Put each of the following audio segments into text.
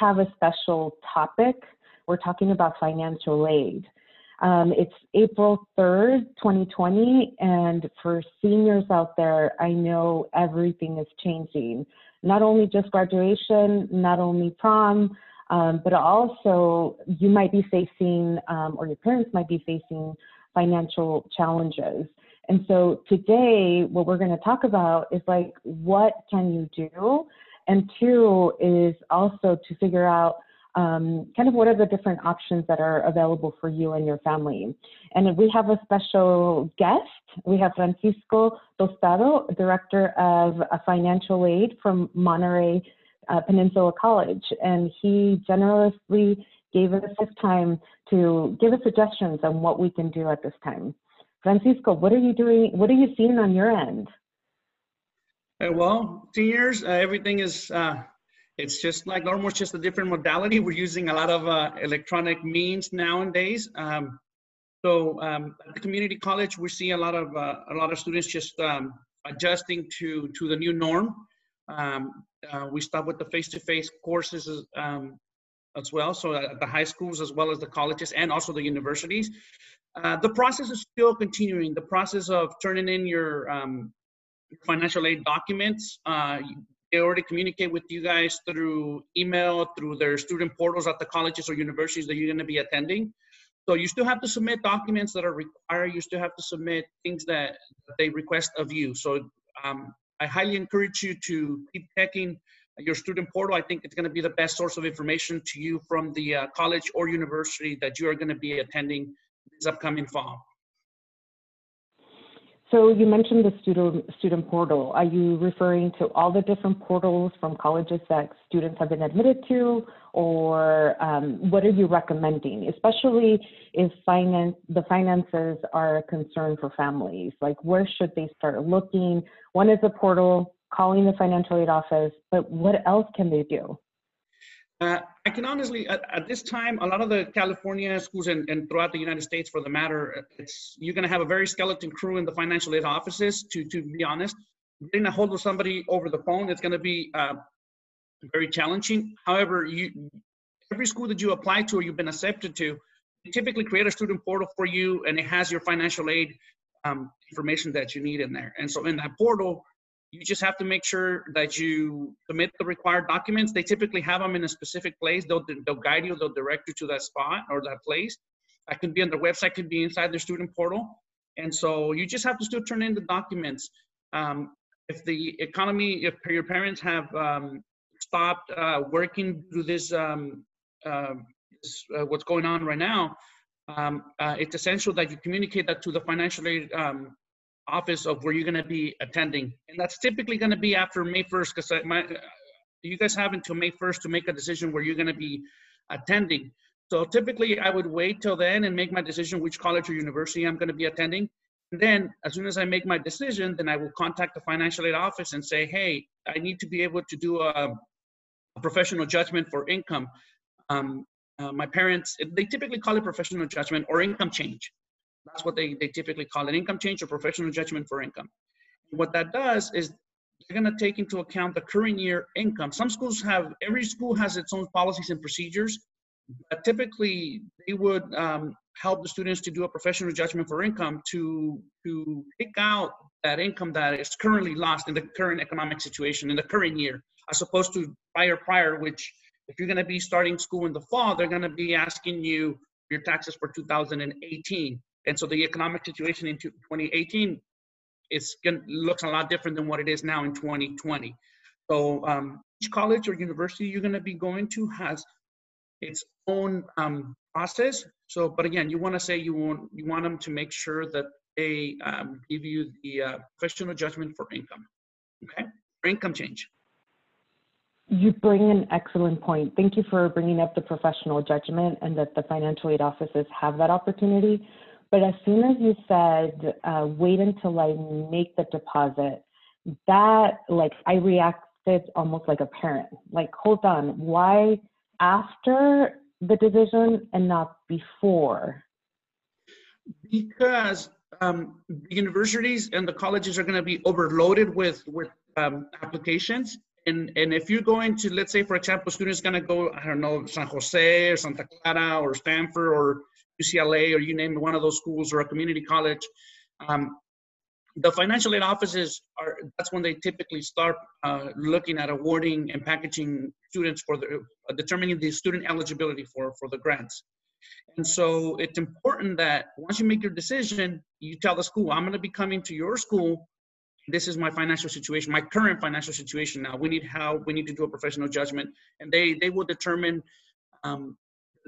have a special topic. We're talking about financial aid. Um, it's April 3rd, 2020, and for seniors out there, I know everything is changing. Not only just graduation, not only prom, um, but also you might be facing, um, or your parents might be facing financial challenges. And so today, what we're going to talk about is like, what can you do? And two is also to figure out um, kind of what are the different options that are available for you and your family. And we have a special guest. We have Francisco Tostado, Director of Financial Aid from Monterey uh, Peninsula College. And he generously gave us this time to give us suggestions on what we can do at this time. Francisco, what are you doing? What are you seeing on your end? Uh, well, seniors, uh, everything is, uh, it's just like normal, it's just a different modality. We're using a lot of uh, electronic means nowadays. Um, so um, at the community college, we see a lot of, uh, a lot of students just um, adjusting to, to the new norm. Um, uh, we start with the face-to-face -face courses um, as well. So at the high schools as well as the colleges and also the universities. The process is still continuing. The process of turning in your um, financial aid documents, uh, they already communicate with you guys through email, through their student portals at the colleges or universities that you're going to be attending. So you still have to submit documents that are required. You still have to submit things that they request of you. So um, I highly encourage you to keep checking your student portal. I think it's going to be the best source of information to you from the uh, college or university that you are going to be attending this upcoming fall. So you mentioned the student student portal. Are you referring to all the different portals from colleges that students have been admitted to, or um, what are you recommending? Especially if finance the finances are a concern for families, like where should they start looking? One is a portal, calling the financial aid office, but what else can they do? Uh, I can honestly, at, at, this time, a lot of the California schools and, and throughout the United States, for the matter, it's you're going to have a very skeleton crew in the financial aid offices. To to be honest, getting a hold of somebody over the phone, it's going to be uh, very challenging. However, you every school that you apply to or you've been accepted to, typically create a student portal for you, and it has your financial aid um, information that you need in there. And so in that portal, you just have to make sure that you submit the required documents. They typically have them in a specific place. They'll, they'll guide you, they'll direct you to that spot or that place. That could be on their website, could be inside their student portal. And so you just have to still turn in the documents. Um, if the economy, if your parents have um, stopped uh, working through this, um, uh, this uh, what's going on right now, um, uh, it's essential that you communicate that to the financial aid um, office of where you're going to be attending. And that's typically going to be after May 1st because my you guys have until May 1st to make a decision where you're going to be attending. So typically I would wait till then and make my decision which college or university I'm going to be attending. And then as soon as I make my decision, then I will contact the financial aid office and say, hey, I need to be able to do a, a professional judgment for income. Um, uh, my parents, they typically call it professional judgment or income change. That's what they, they typically call an income change or professional judgment for income. What that does is they're going to take into account the current year income. Some schools have, every school has its own policies and procedures, but typically they would um, help the students to do a professional judgment for income to, to pick out that income that is currently lost in the current economic situation in the current year, as opposed to prior prior, which if you're going to be starting school in the fall, they're going to be asking you your taxes for 2018. And so the economic situation in 2018 is looks a lot different than what it is now in 2020. So um, each college or university you're going to be going to has its own um, process. So, but again, you want to say you want you want them to make sure that they um, give you the uh, professional judgment for income, okay, for income change. You bring an excellent point. Thank you for bringing up the professional judgment and that the financial aid offices have that opportunity. But as soon as you said, uh, wait until I make the deposit, that, like, I reacted almost like a parent. Like, hold on, why after the decision and not before? Because um, the universities and the colleges are going to be overloaded with with um, applications, and, and if you're going to, let's say, for example, students going to go, I don't know, San Jose or Santa Clara or Stanford or UCLA or you name one of those schools or a community college, um, the financial aid offices are, that's when they typically start uh, looking at awarding and packaging students for the, uh, determining the student eligibility for, for the grants. And so it's important that once you make your decision, you tell the school, I'm going to be coming to your school this is my financial situation, my current financial situation now. We need help. We need to do a professional judgment, and they they will determine um,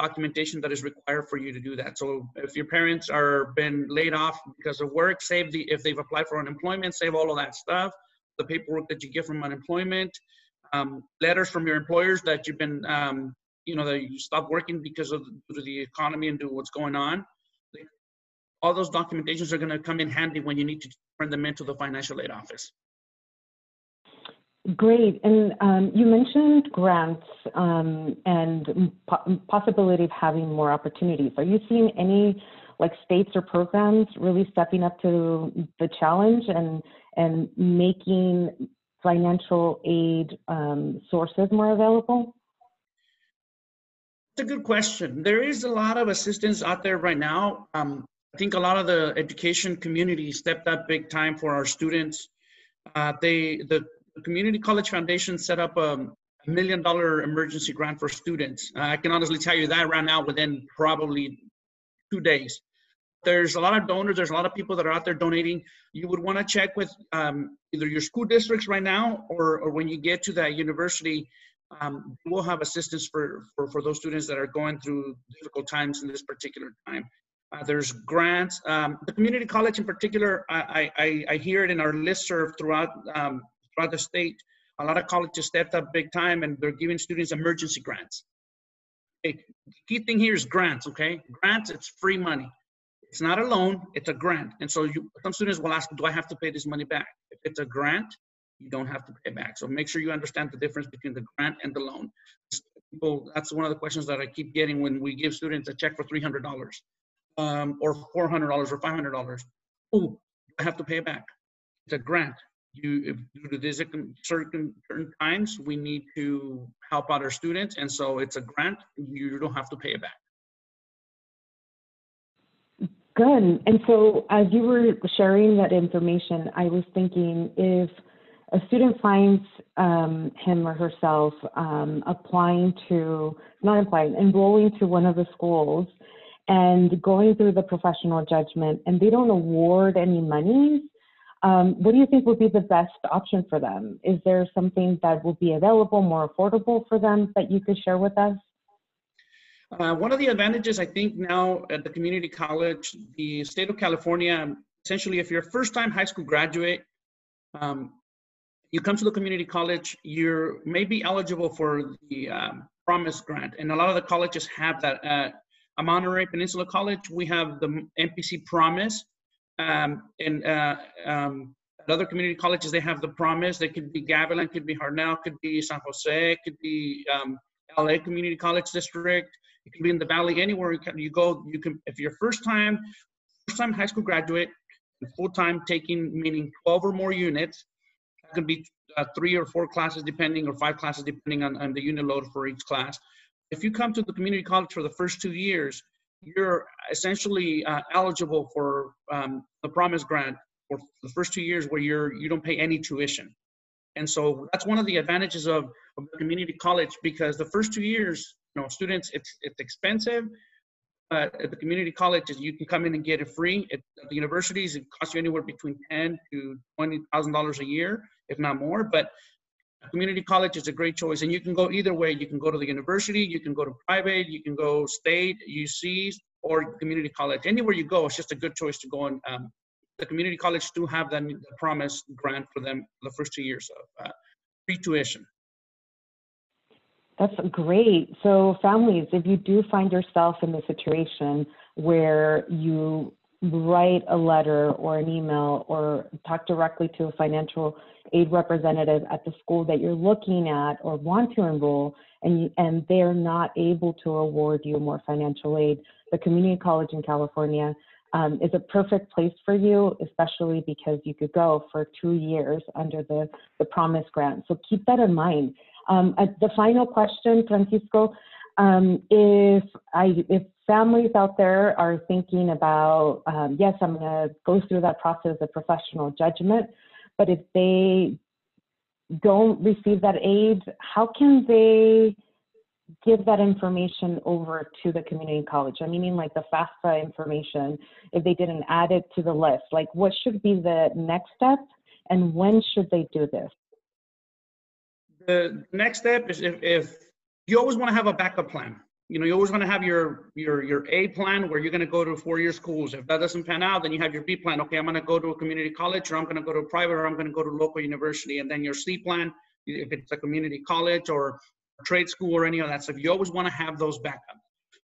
documentation that is required for you to do that. So if your parents are been laid off because of work, save the if they've applied for unemployment, save all of that stuff, the paperwork that you get from unemployment, um, letters from your employers that you've been um, you know that you stopped working because of due to the economy and do what's going on all those documentations are going to come in handy when you need to turn them into the financial aid office. Great. And um, you mentioned grants um, and po possibility of having more opportunities. Are you seeing any like states or programs really stepping up to the challenge and and making financial aid um, sources more available? It's a good question. There is a lot of assistance out there right now. Um, I think a lot of the education community stepped up big time for our students. Uh, they the Community College Foundation set up a million dollar emergency grant for students. Uh, I can honestly tell you that ran out within probably two days. There's a lot of donors. There's a lot of people that are out there donating. You would want to check with um, either your school districts right now, or, or when you get to that university, um, we'll have assistance for, for, for those students that are going through difficult times in this particular time. Uh, there's grants. Um, the community college in particular, I, I, I hear it in our listserv throughout, um, throughout the state. A lot of colleges stepped up big time and they're giving students emergency grants. Okay. The key thing here is grants, okay? Grants, it's free money. It's not a loan, it's a grant. And so you, some students will ask, do I have to pay this money back? If it's a grant, you don't have to pay back. So make sure you understand the difference between the grant and the loan. People, that's one of the questions that I keep getting when we give students a check for $300 um, or $400 or $500. Oh, I have to pay it back. It's a grant. You, if, due to these certain, certain times, we need to help out our students. And so it's a grant. You don't have to pay it back. Good. And so as you were sharing that information, I was thinking if a student finds um, him or herself um, applying to, not applying, enrolling to one of the schools and going through the professional judgment and they don't award any monies, um, what do you think would be the best option for them? Is there something that will be available, more affordable for them that you could share with us? Uh, one of the advantages I think now at the community college, the state of California, essentially if you're a first time high school graduate, um, you come to the community college, you're maybe eligible for the um, promise grant. And a lot of the colleges have that. Uh, at Monterey Peninsula College, we have the MPC Promise. Um, and uh, um, other community colleges, they have the Promise. They could be Gavilan, could be Hartnell, could be San Jose, could be um, LA Community College District. It could be in the Valley, anywhere you go. You can, if you're first time, first time high school graduate, full time taking, meaning 12 or more units. That could be uh, three or four classes, depending, or five classes, depending on, on the unit load for each class if you come to the community college for the first two years, you're essentially uh, eligible for um, the promise grant for the first two years where you're you don't pay any tuition. And so that's one of the advantages of, of community college because the first two years you know students it's it's expensive but at the community colleges you can come in and get it free. At the universities it costs you anywhere between 10 to 20 thousand dollars a year if not more but community college is a great choice and you can go either way. You can go to the university you can go to private you can go state ucs or community college. Anywhere you go it's just a good choice to go and um, the community college do have that the promise grant for them the first two years of uh, free tuition. That's great. So families if you do find yourself in the situation where you write a letter or an email or talk directly to a financial aid representative at the school that you're looking at or want to enroll and, and they're not able to award you more financial aid, the community college in California um, is a perfect place for you, especially because you could go for two years under the, the Promise Grant. So keep that in mind. Um, the final question, Francisco, um, if I if families out there are thinking about um, yes, I'm going to go through that process of professional judgment, but if they don't receive that aid, how can they give that information over to the community college? I mean, like the FAFSA information, if they didn't add it to the list, like what should be the next step and when should they do this? The next step is if, if you always want to have a backup plan. You know, you always want to have your your your A plan where you're going to go to four-year schools. If that doesn't pan out, then you have your B plan. Okay, I'm going to go to a community college, or I'm going to go to a private, or I'm going to go to local university. And then your C plan, if it's a community college or trade school or any of that stuff. You always want to have those backups.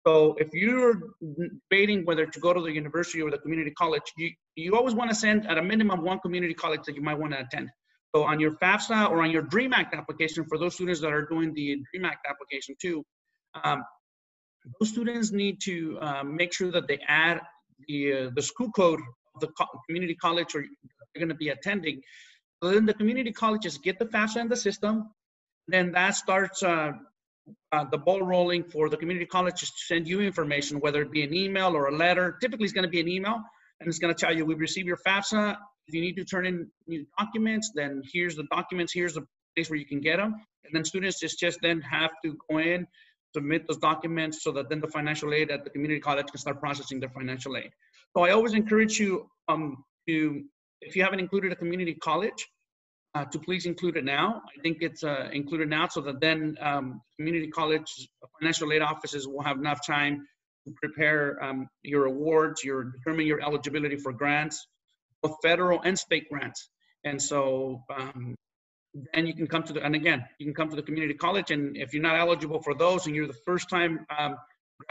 So if you're debating whether to go to the university or the community college, you, you always want to send at a minimum one community college that you might want to attend. So on your FAFSA or on your DREAM Act application, for those students that are doing the DREAM Act application too, um, those students need to um, make sure that they add the, uh, the school code of the co community college or they're going to be attending. So then the community colleges get the FAFSA in the system, then that starts uh, uh, the ball rolling for the community colleges to send you information, whether it be an email or a letter. Typically, it's going to be an email, and it's going to tell you we've received your FAFSA. If you need to turn in new documents, then here's the documents. Here's the place where you can get them. And then students just just then have to go in, submit those documents, so that then the financial aid at the community college can start processing their financial aid. So I always encourage you um, to, if you haven't included a community college, uh, to please include it now. I think it's uh, included now so that then um, community college financial aid offices will have enough time to prepare um, your awards, your determine your eligibility for grants, both federal and state grants. And so um, then you can come to the, and again, you can come to the community college and if you're not eligible for those and you're the first time um,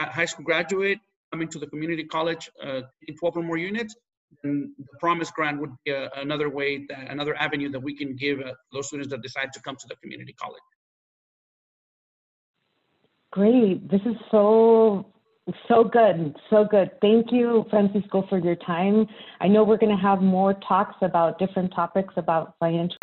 high school graduate coming to the community college uh, in 12 or more units, and the promise grant would be a, another way that, another avenue that we can give uh, those students that decide to come to the community college great this is so so good so good. Thank you francisco for your time. I know we're going to have more talks about different topics about financial